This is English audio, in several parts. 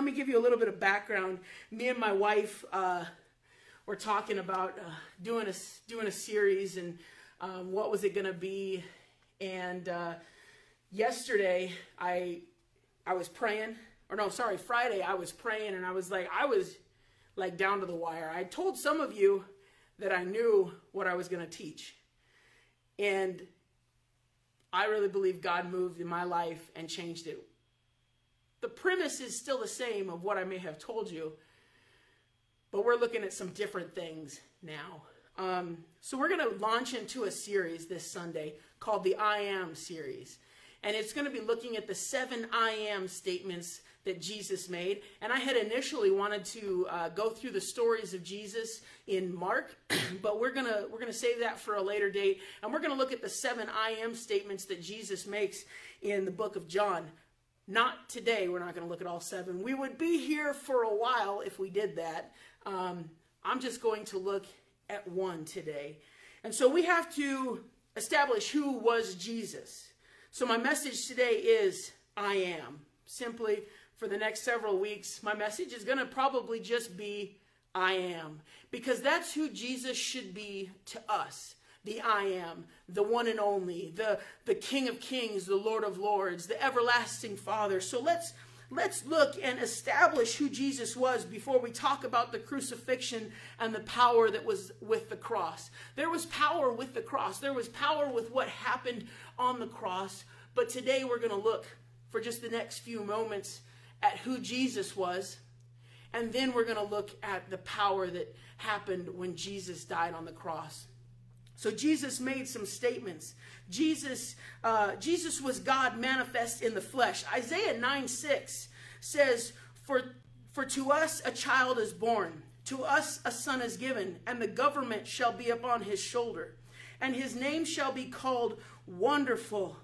Let me give you a little bit of background. Me and my wife uh, were talking about uh, doing a doing a series and um, what was it going to be. And uh, yesterday, I I was praying, or no, sorry, Friday I was praying, and I was like, I was like down to the wire. I told some of you that I knew what I was going to teach, and I really believe God moved in my life and changed it the premise is still the same of what I may have told you, but we're looking at some different things now. Um, so we're going to launch into a series this Sunday called the I Am series. And it's going to be looking at the seven I Am statements that Jesus made. And I had initially wanted to uh, go through the stories of Jesus in Mark, but we're gonna we're gonna save that for a later date. And we're gonna look at the seven I Am statements that Jesus makes in the book of John. Not today. We're not going to look at all seven. We would be here for a while if we did that. Um, I'm just going to look at one today. And so we have to establish who was Jesus. So my message today is I am. Simply for the next several weeks, my message is going to probably just be I am. Because that's who Jesus should be to us the I am, the one and only, the, the King of Kings, the Lord of Lords, the everlasting Father. So let's let's look and establish who Jesus was before we talk about the crucifixion and the power that was with the cross. There was power with the cross. There was power with what happened on the cross. But today we're going to look for just the next few moments at who Jesus was. And then we're going to look at the power that happened when Jesus died on the cross. So Jesus made some statements. Jesus, uh, Jesus was God manifest in the flesh. Isaiah 9 6 says, for, for to us a child is born, to us a son is given, and the government shall be upon his shoulder. And his name shall be called Wonderful,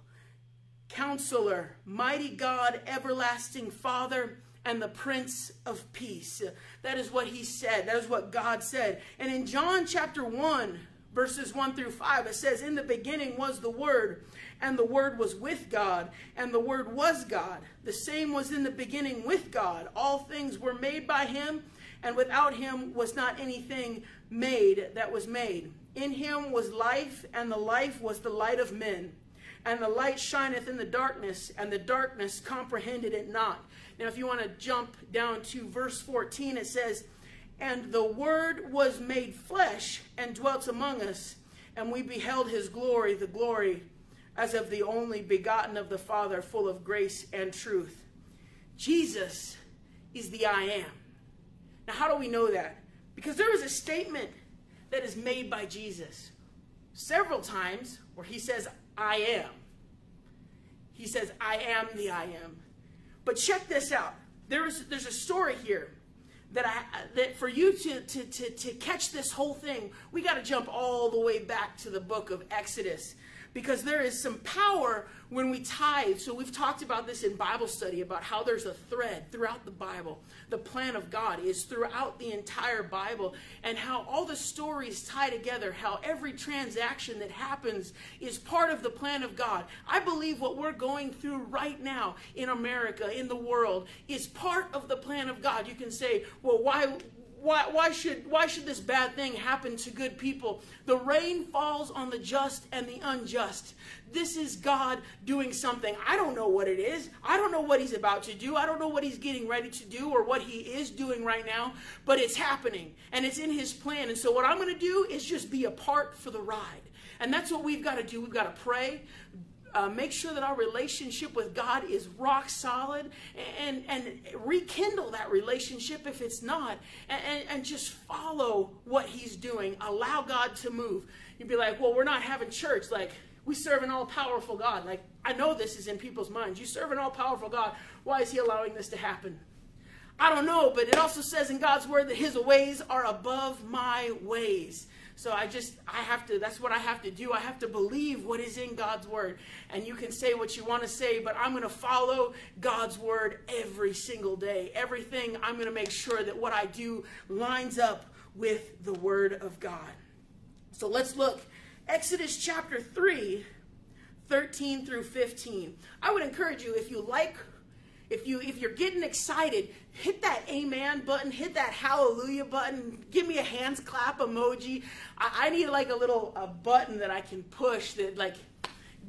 Counselor, Mighty God, Everlasting Father, and the Prince of Peace. That is what he said. That is what God said. And in John chapter 1, verses 1 through 5, it says, In the beginning was the Word, and the Word was with God, and the Word was God. The same was in the beginning with God. All things were made by him, and without him was not anything made that was made. In him was life, and the life was the light of men. And the light shineth in the darkness, and the darkness comprehended it not. Now, if you want to jump down to verse 14, it says, and the Word was made flesh and dwelt among us, and we beheld his glory, the glory as of the only begotten of the Father, full of grace and truth. Jesus is the I am. Now, how do we know that? Because there is a statement that is made by Jesus several times where he says, I am. He says, I am the I am. But check this out. There is, there's a story here that I that for you to to to, to catch this whole thing, we got to jump all the way back to the book of Exodus because there is some power when we tithe. So we've talked about this in Bible study about how there's a thread throughout the Bible. The plan of God is throughout the entire Bible and how all the stories tie together, how every transaction that happens is part of the plan of God. I believe what we're going through right now in America, in the world, is part of the plan of God. You can say, well, why why, why, should, why should this bad thing happen to good people? The rain falls on the just and the unjust. This is God doing something. I don't know what it is. I don't know what he's about to do. I don't know what he's getting ready to do or what he is doing right now, but it's happening and it's in his plan. And so what I'm going to do is just be a part for the ride. And that's what we've got to do. We've got to pray, uh, make sure that our relationship with God is rock solid and, and rekindle that relationship if it's not and, and, just follow what he's doing. Allow God to move. You'd be like, well, we're not having church. Like, we serve an all-powerful God. Like, I know this is in people's minds. You serve an all-powerful God. Why is he allowing this to happen? I don't know, but it also says in God's word that his ways are above my ways. So I just, I have to, that's what I have to do. I have to believe what is in God's word. And you can say what you want to say, but I'm going to follow God's word every single day. Everything, I'm going to make sure that what I do lines up with the word of God. So let's look. Exodus chapter 3, 13 through 15. I would encourage you, if you like if you if you're getting excited hit that amen button hit that hallelujah button give me a hands clap emoji. I, I need like a little a button that i can push that like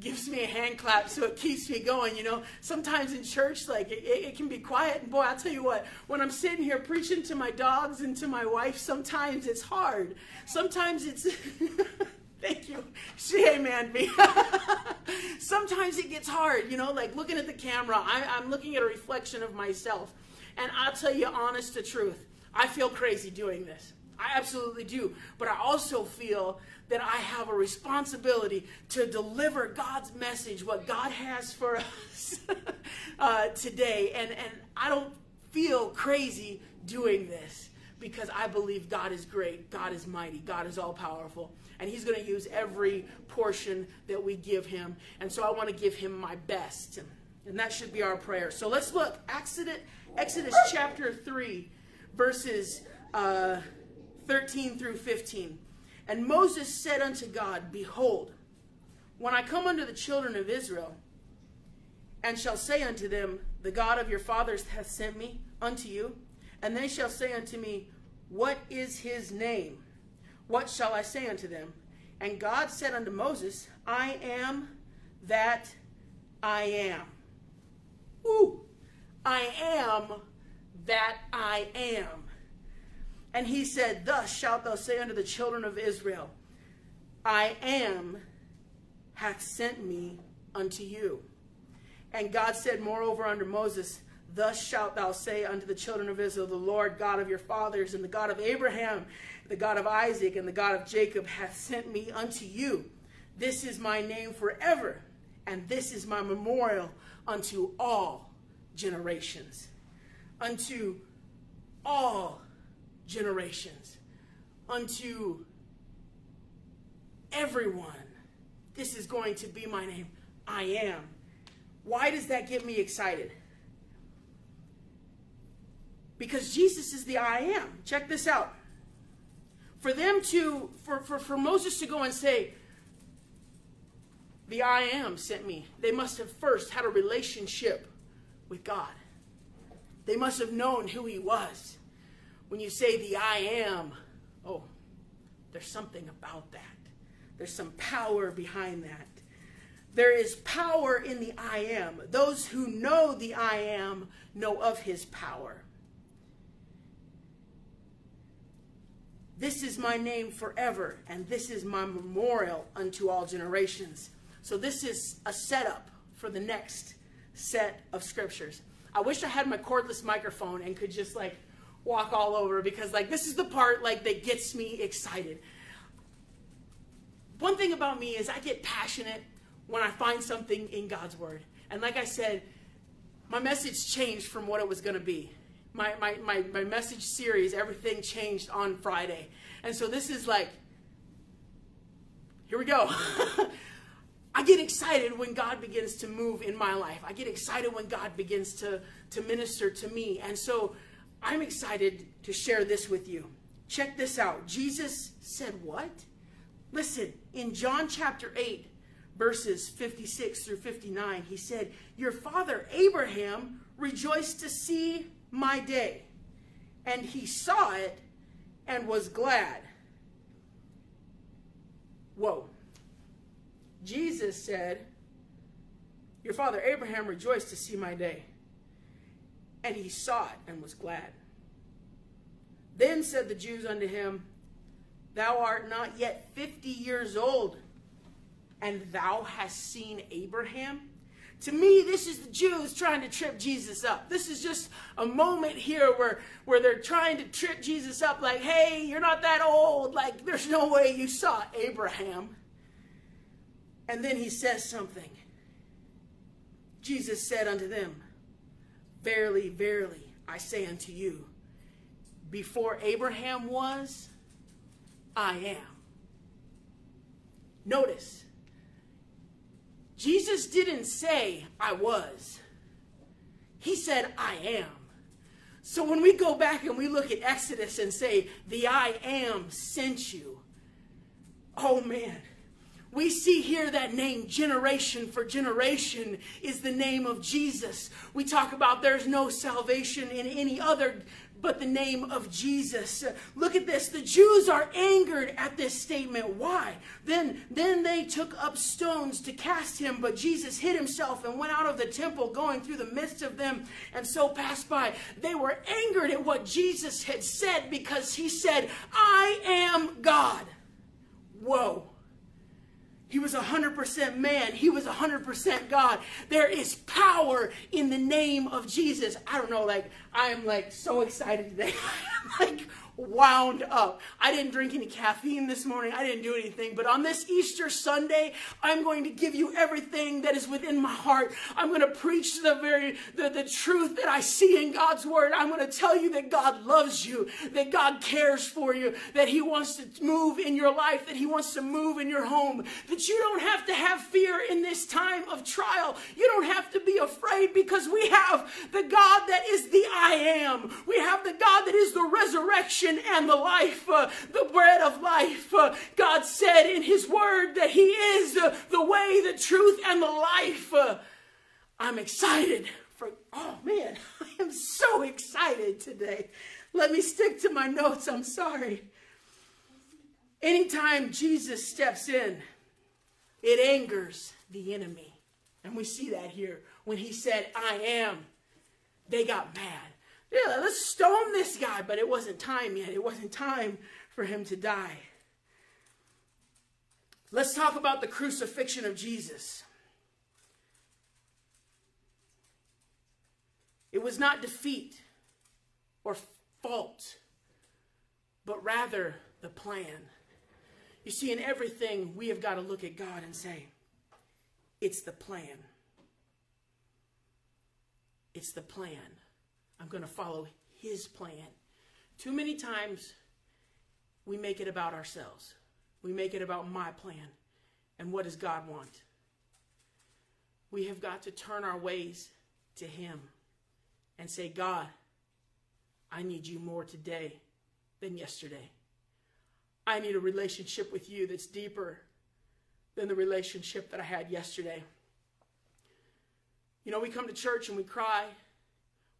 gives me a hand clap so it keeps me going you know? Sometimes in church like it, it, can be quiet and boy i'll tell you what when i'm sitting here preaching to my dogs and to my wife sometimes it's hard. Sometimes it's Thank you. Amen, B. Sometimes it gets hard, you know, like looking at the camera. I, I'm looking at a reflection of myself. And I'll tell you honest to truth, I feel crazy doing this. I absolutely do. But I also feel that I have a responsibility to deliver God's message, what God has for us uh, today. And, and I don't feel crazy doing this because I believe God is great, God is mighty, God is all powerful and he's going to use every portion that we give him. And so I want to give him my best. And that should be our prayer. So let's look. Exodus, Exodus chapter 3, verses uh, 13 through 15. And Moses said unto God, Behold, when I come unto the children of Israel, and shall say unto them, The God of your fathers hath sent me unto you, and they shall say unto me, What is his name? What shall I say unto them? And God said unto Moses, I am that I am. Ooh, I am that I am. And he said, Thus shalt thou say unto the children of Israel, I am hath sent me unto you. And God said moreover unto Moses, Thus shalt thou say unto the children of Israel, The Lord God of your fathers, and the God of Abraham, the God of Isaac, and the God of Jacob hath sent me unto you. This is my name forever, and this is my memorial unto all generations. Unto all generations. Unto everyone. This is going to be my name. I am. Why does that get me excited? Because Jesus is the I am. Check this out for them to, for, for, for Moses to go and say, the I am sent me, they must have first had a relationship with God. They must have known who he was. When you say the I am, oh, there's something about that. There's some power behind that. There is power in the I am. Those who know the I am know of his power. This is my name forever, and this is my memorial unto all generations. So this is a setup for the next set of scriptures. I wish I had my cordless microphone and could just like walk all over because like this is the part like that gets me excited. One thing about me is I get passionate when I find something in God's word. And like I said, my message changed from what it was going to be my, my, my, my message series, everything changed on Friday. And so this is like, here we go. I get excited when God begins to move in my life. I get excited when God begins to, to minister to me. And so I'm excited to share this with you. Check this out. Jesus said what? Listen, in John chapter 8, verses 56 through 59, he said, Your father Abraham rejoiced to see my day. And he saw it and was glad. Whoa. Jesus said, Your father Abraham rejoiced to see my day. And he saw it and was glad. Then said the Jews unto him, Thou art not yet fifty years old, and thou hast seen Abraham? To me, this is the Jews trying to trip Jesus up. This is just a moment here where, where they're trying to trip Jesus up like, hey, you're not that old. Like, there's no way you saw Abraham. And then he says something. Jesus said unto them, Verily, verily, I say unto you, before Abraham was, I am. Notice, Jesus didn't say, I was. He said, I am. So when we go back and we look at Exodus and say, the I am sent you, oh man, we see here that name, generation for generation, is the name of Jesus. We talk about there's no salvation in any other but the name of Jesus. Look at this. The Jews are angered at this statement. Why? Then, then they took up stones to cast him, but Jesus hid himself and went out of the temple, going through the midst of them, and so passed by. They were angered at what Jesus had said because he said, I am God. Whoa. He was 100% man. He was 100% God. There is power in the name of Jesus. I don't know, like, I am like so excited today. like, wound up. I didn't drink any caffeine this morning. I didn't do anything. But on this Easter Sunday, I'm going to give you everything that is within my heart. I'm going to preach the very the, the truth that I see in God's word. I'm going to tell you that God loves you, that God cares for you, that he wants to move in your life, that he wants to move in your home, that you don't have to have fear in this time of trial. You don't have to be afraid because we have the God that is the I am. We have the God that is the resurrection resurrection and the life, uh, the bread of life. Uh, God said in His Word that He is uh, the way, the truth, and the life. Uh, I'm excited for, oh man, I am so excited today. Let me stick to my notes. I'm sorry. Anytime Jesus steps in, it angers the enemy. And we see that here. When he said, I am, they got mad yeah, let's stone this guy. But it wasn't time yet. It wasn't time for him to die. Let's talk about the crucifixion of Jesus. It was not defeat or fault, but rather the plan. You see, in everything, we have got to look at God and say, it's the plan. It's the plan. I'm going to follow his plan. Too many times we make it about ourselves. We make it about my plan. And what does God want? We have got to turn our ways to him and say, God, I need you more today than yesterday. I need a relationship with you that's deeper than the relationship that I had yesterday. You know, we come to church and we cry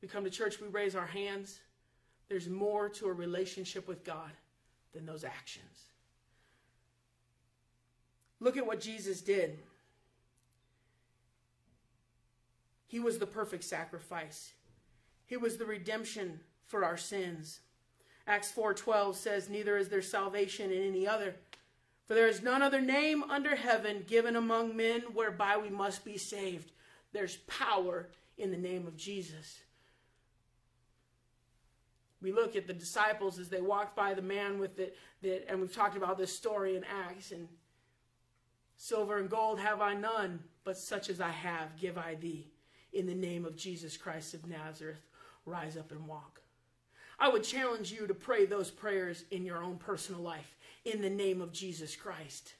we come to church, we raise our hands. There's more to a relationship with God than those actions. Look at what Jesus did. He was the perfect sacrifice. He was the redemption for our sins. Acts 4:12 says, "Neither is there salvation in any other, for there is none other name under heaven given among men whereby we must be saved." There's power in the name of Jesus. We look at the disciples as they walked by the man with the, the and we've talked about this story in Acts, and silver and gold have I none, but such as I have give I thee. In the name of Jesus Christ of Nazareth, rise up and walk. I would challenge you to pray those prayers in your own personal life. In the name of Jesus Christ,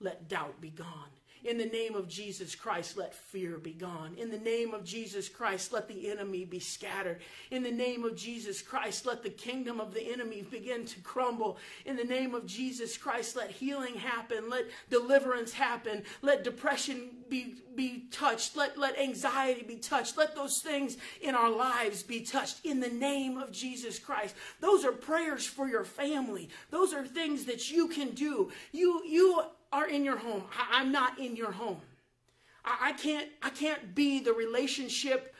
let doubt be gone. In the name of Jesus Christ, let fear be gone. In the name of Jesus Christ, let the enemy be scattered. In the name of Jesus Christ, let the kingdom of the enemy begin to crumble. In the name of Jesus Christ, let healing happen. Let deliverance happen. Let depression be, be touched. Let, let anxiety be touched. Let those things in our lives be touched. In the name of Jesus Christ. Those are prayers for your family. Those are things that you can do. You, you are in your home. I, am not in your home. I, I can't I can't be the relationship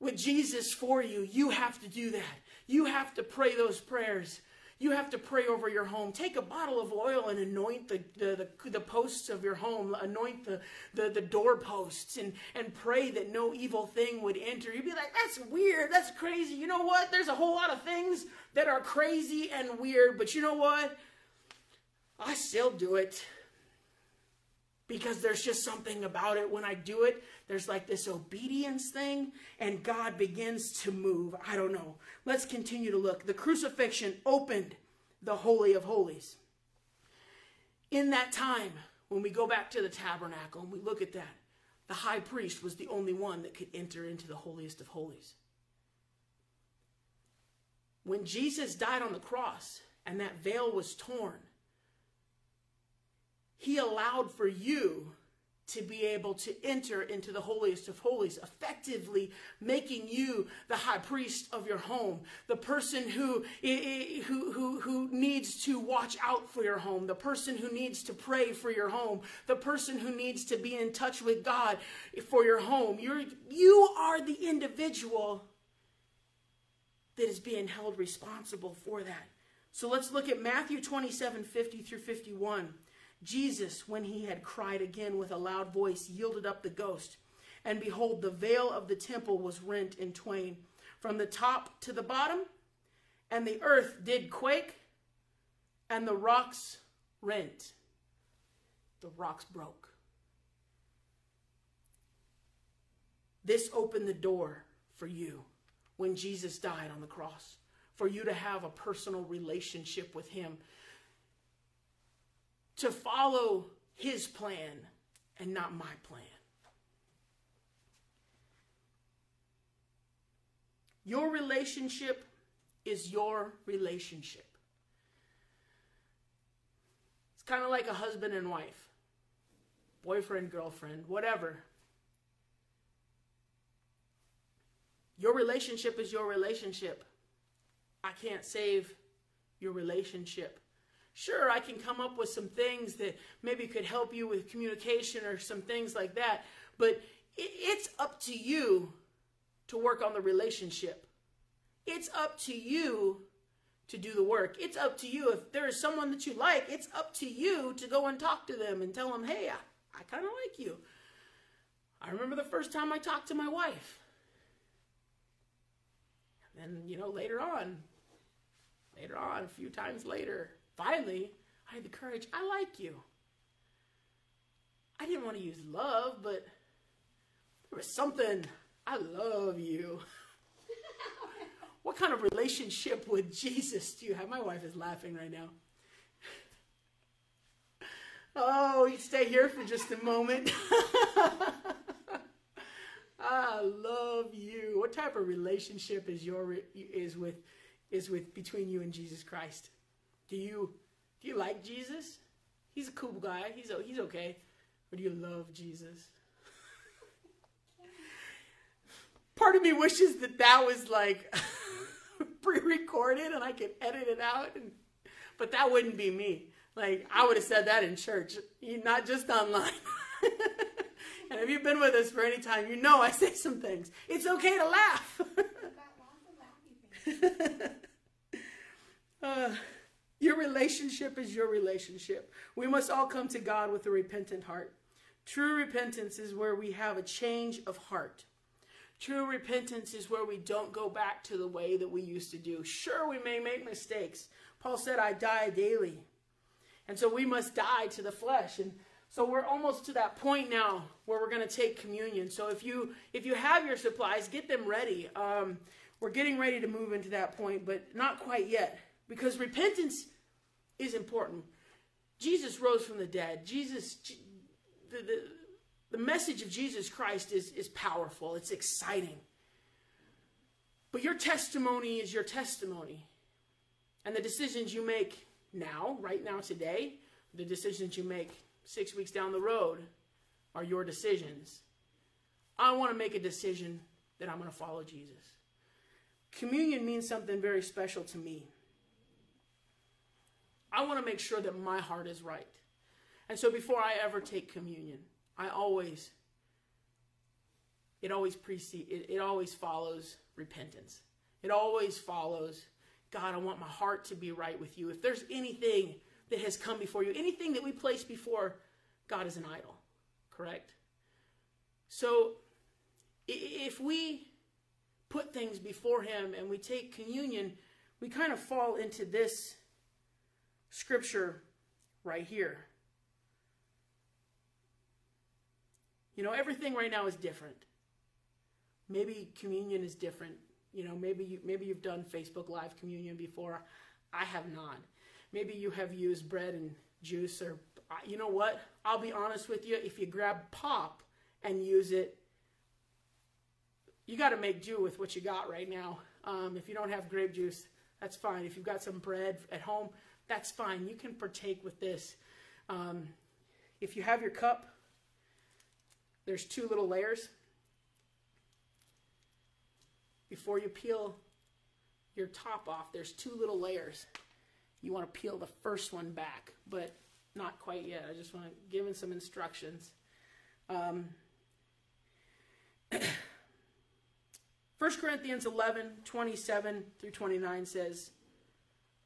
with Jesus for you. You have to do that. You have to pray those prayers. You have to pray over your home. Take a bottle of oil and anoint the, the, the, the posts of your home. Anoint the, the, the doorposts and, and pray that no evil thing would enter. You'd be like, that's weird. That's crazy. You know what? There's a whole lot of things that are crazy and weird. But you know what? I still do it. Because there's just something about it when I do it. There's like this obedience thing, and God begins to move. I don't know. Let's continue to look. The crucifixion opened the Holy of Holies. In that time, when we go back to the tabernacle and we look at that, the high priest was the only one that could enter into the holiest of holies. When Jesus died on the cross and that veil was torn, he allowed for you to be able to enter into the holiest of holies, effectively making you the high priest of your home, the person who, who, who, who needs to watch out for your home, the person who needs to pray for your home, the person who needs to be in touch with God for your home. You're, you are the individual that is being held responsible for that. So let's look at Matthew 27 50 through 51. Jesus, when he had cried again with a loud voice, yielded up the ghost. And behold, the veil of the temple was rent in twain from the top to the bottom, and the earth did quake, and the rocks rent. The rocks broke. This opened the door for you when Jesus died on the cross, for you to have a personal relationship with him to follow his plan and not my plan. Your relationship is your relationship. It's kind of like a husband and wife, boyfriend, girlfriend, whatever. Your relationship is your relationship. I can't save your relationship. Sure, I can come up with some things that maybe could help you with communication or some things like that, but it's up to you to work on the relationship. It's up to you to do the work. It's up to you. If there is someone that you like, it's up to you to go and talk to them and tell them, hey, I, I kind of like you. I remember the first time I talked to my wife. And then, you know, later on, later on, a few times later, Finally, I had the courage. I like you. I didn't want to use love, but there was something. I love you. what kind of relationship with Jesus do you have? My wife is laughing right now. Oh, you stay here for just a moment. I love you. What type of relationship is your is with is with between you and Jesus Christ? Do you do you like Jesus? He's a cool guy. He's he's okay. Or do you love Jesus? Part of me wishes that that was like pre-recorded and I could edit it out, and, but that wouldn't be me. Like I would have said that in church, not just online. and if you've been with us for any time, you know I say some things. It's okay to laugh. uh, your relationship is your relationship. We must all come to God with a repentant heart. True repentance is where we have a change of heart. True repentance is where we don't go back to the way that we used to do. Sure, we may make mistakes. Paul said, I die daily. And so we must die to the flesh. And so we're almost to that point now where we're going to take communion. So if you if you have your supplies, get them ready. Um, we're getting ready to move into that point, but not quite yet because repentance is important. Jesus rose from the dead. Jesus, the, the, the message of Jesus Christ is, is powerful, it's exciting. But your testimony is your testimony. And the decisions you make now, right now, today, the decisions you make six weeks down the road are your decisions. I want to make a decision that I'm going to follow Jesus. Communion means something very special to me. I want to make sure that my heart is right. And so before I ever take communion, I always, it always precedes, it, it always follows repentance. It always follows, God, I want my heart to be right with you. If there's anything that has come before you, anything that we place before God is an idol, correct? So if we put things before Him and we take communion, we kind of fall into this scripture right here. You know, everything right now is different. Maybe communion is different. You know, maybe you maybe you've done Facebook Live communion before. I have not. Maybe you have used bread and juice or you know what? I'll be honest with you, if you grab pop and use it, you got to make do with what you got right now. Um, if you don't have grape juice, that's fine. If you've got some bread at home, that's fine. You can partake with this. Um, if you have your cup, there's two little layers. Before you peel your top off, there's two little layers. You want to peel the first one back, but not quite yet. I just want to give him some instructions. Um, 1 Corinthians 11, 27 through 29 says,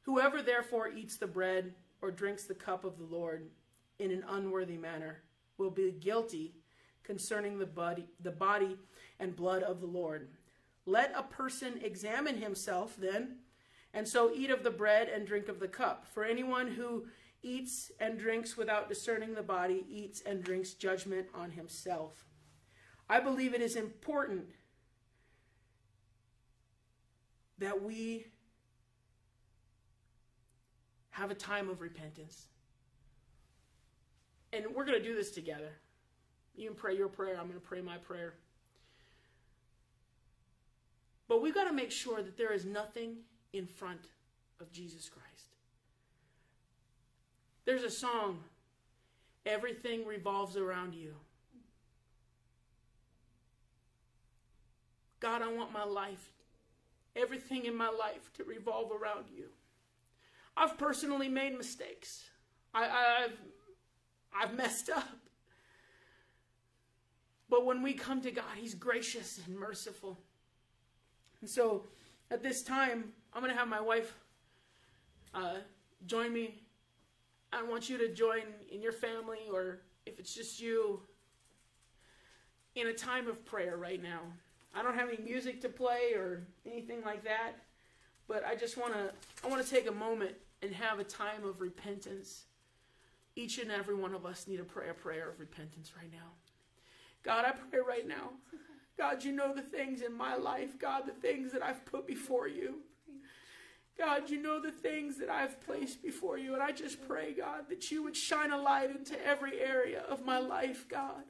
Whoever therefore eats the bread or drinks the cup of the Lord in an unworthy manner will be guilty concerning the body, the body and blood of the Lord. Let a person examine himself then, and so eat of the bread and drink of the cup. For anyone who eats and drinks without discerning the body eats and drinks judgment on himself. I believe it is important that we have a time of repentance. And we're going to do this together. You can pray your prayer, I'm going to pray my prayer. But we've got to make sure that there is nothing in front of Jesus Christ. There's a song, Everything Revolves Around You. God, I want my life, everything in my life to revolve around you. I've personally made mistakes. I, have I've messed up. But when we come to God, He's gracious and merciful. And so at this time, I'm going to have my wife uh, join me. I want you to join in your family, or if it's just you, in a time of prayer right now. I don't have any music to play or anything like that. But I just want to I want to take a moment and have a time of repentance. Each and every one of us need to pray a prayer of repentance right now. God, I pray right now. God, you know the things in my life, God, the things that I've put before you. God, you know the things that I've placed before you. And I just pray, God, that you would shine a light into every area of my life, God.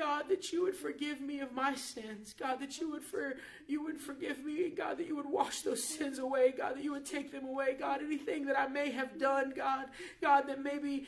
God, that you would forgive me of my sins. God, that you would for you would forgive me. God, that you would wash those sins away. God, that you would take them away. God, anything that I may have done, God, God, that maybe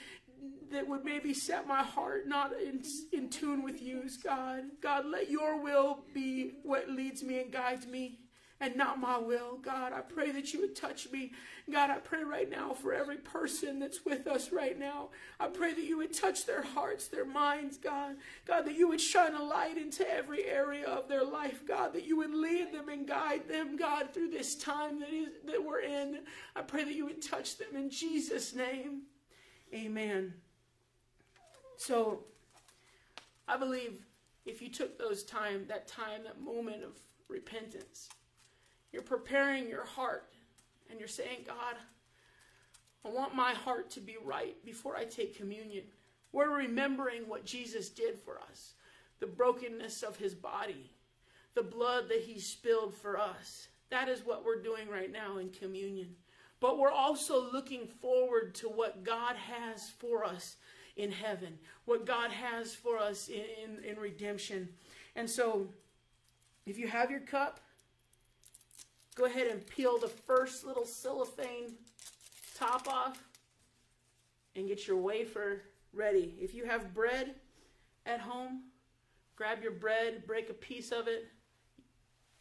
that would maybe set my heart not in, in tune with you, God. God, let your will be what leads me and guides me and not my will. God, I pray that you would touch me. God, I pray right now for every person that's with us right now. I pray that you would touch their hearts, their minds, God. God, that you would shine a light into every area of their life, God, that you would lead them and guide them, God, through this time that is that we're in. I pray that you would touch them in Jesus' name. Amen. So I believe if you took those time, that time, that moment of repentance, you're preparing your heart and you're saying, God, I want my heart to be right before I take communion. We're remembering what Jesus did for us, the brokenness of his body, the blood that he spilled for us. That is what we're doing right now in communion. But we're also looking forward to what God has for us in heaven, what God has for us in, in, in redemption. And so, if you have your cup, Go ahead and peel the first little cellophane top off and get your wafer ready. If you have bread at home, grab your bread, break a piece of it.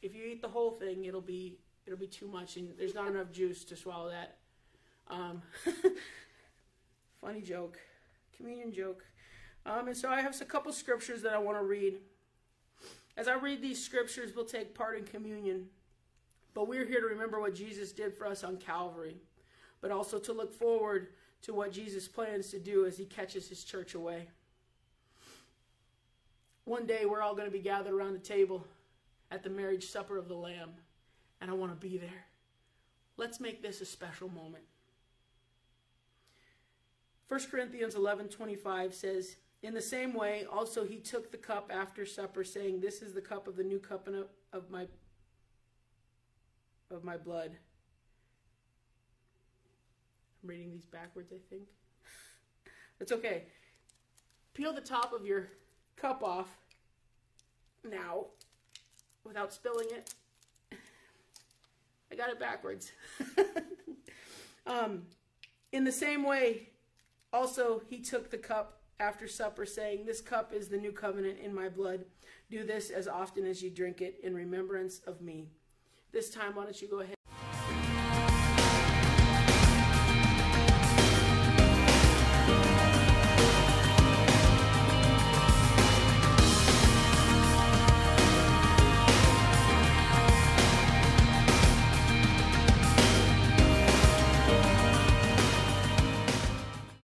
If you eat the whole thing, it'll be it'll be too much, and there's not enough juice to swallow that. Um, funny joke, communion joke. Um, and so I have a couple scriptures that I want to read. As I read these scriptures, we'll take part in communion. But we're here to remember what Jesus did for us on Calvary, but also to look forward to what Jesus plans to do as he catches his church away. One day we're all going to be gathered around the table at the marriage supper of the Lamb, and I want to be there. Let's make this a special moment. 1 Corinthians 11:25 says, In the same way, also he took the cup after supper, saying, This is the cup of the new covenant of my of my blood. I'm reading these backwards, I think. It's okay. Peel the top of your cup off now without spilling it. I got it backwards. um, in the same way, also he took the cup after supper, saying, This cup is the new covenant in my blood. Do this as often as you drink it in remembrance of me. This time, why don't you go ahead?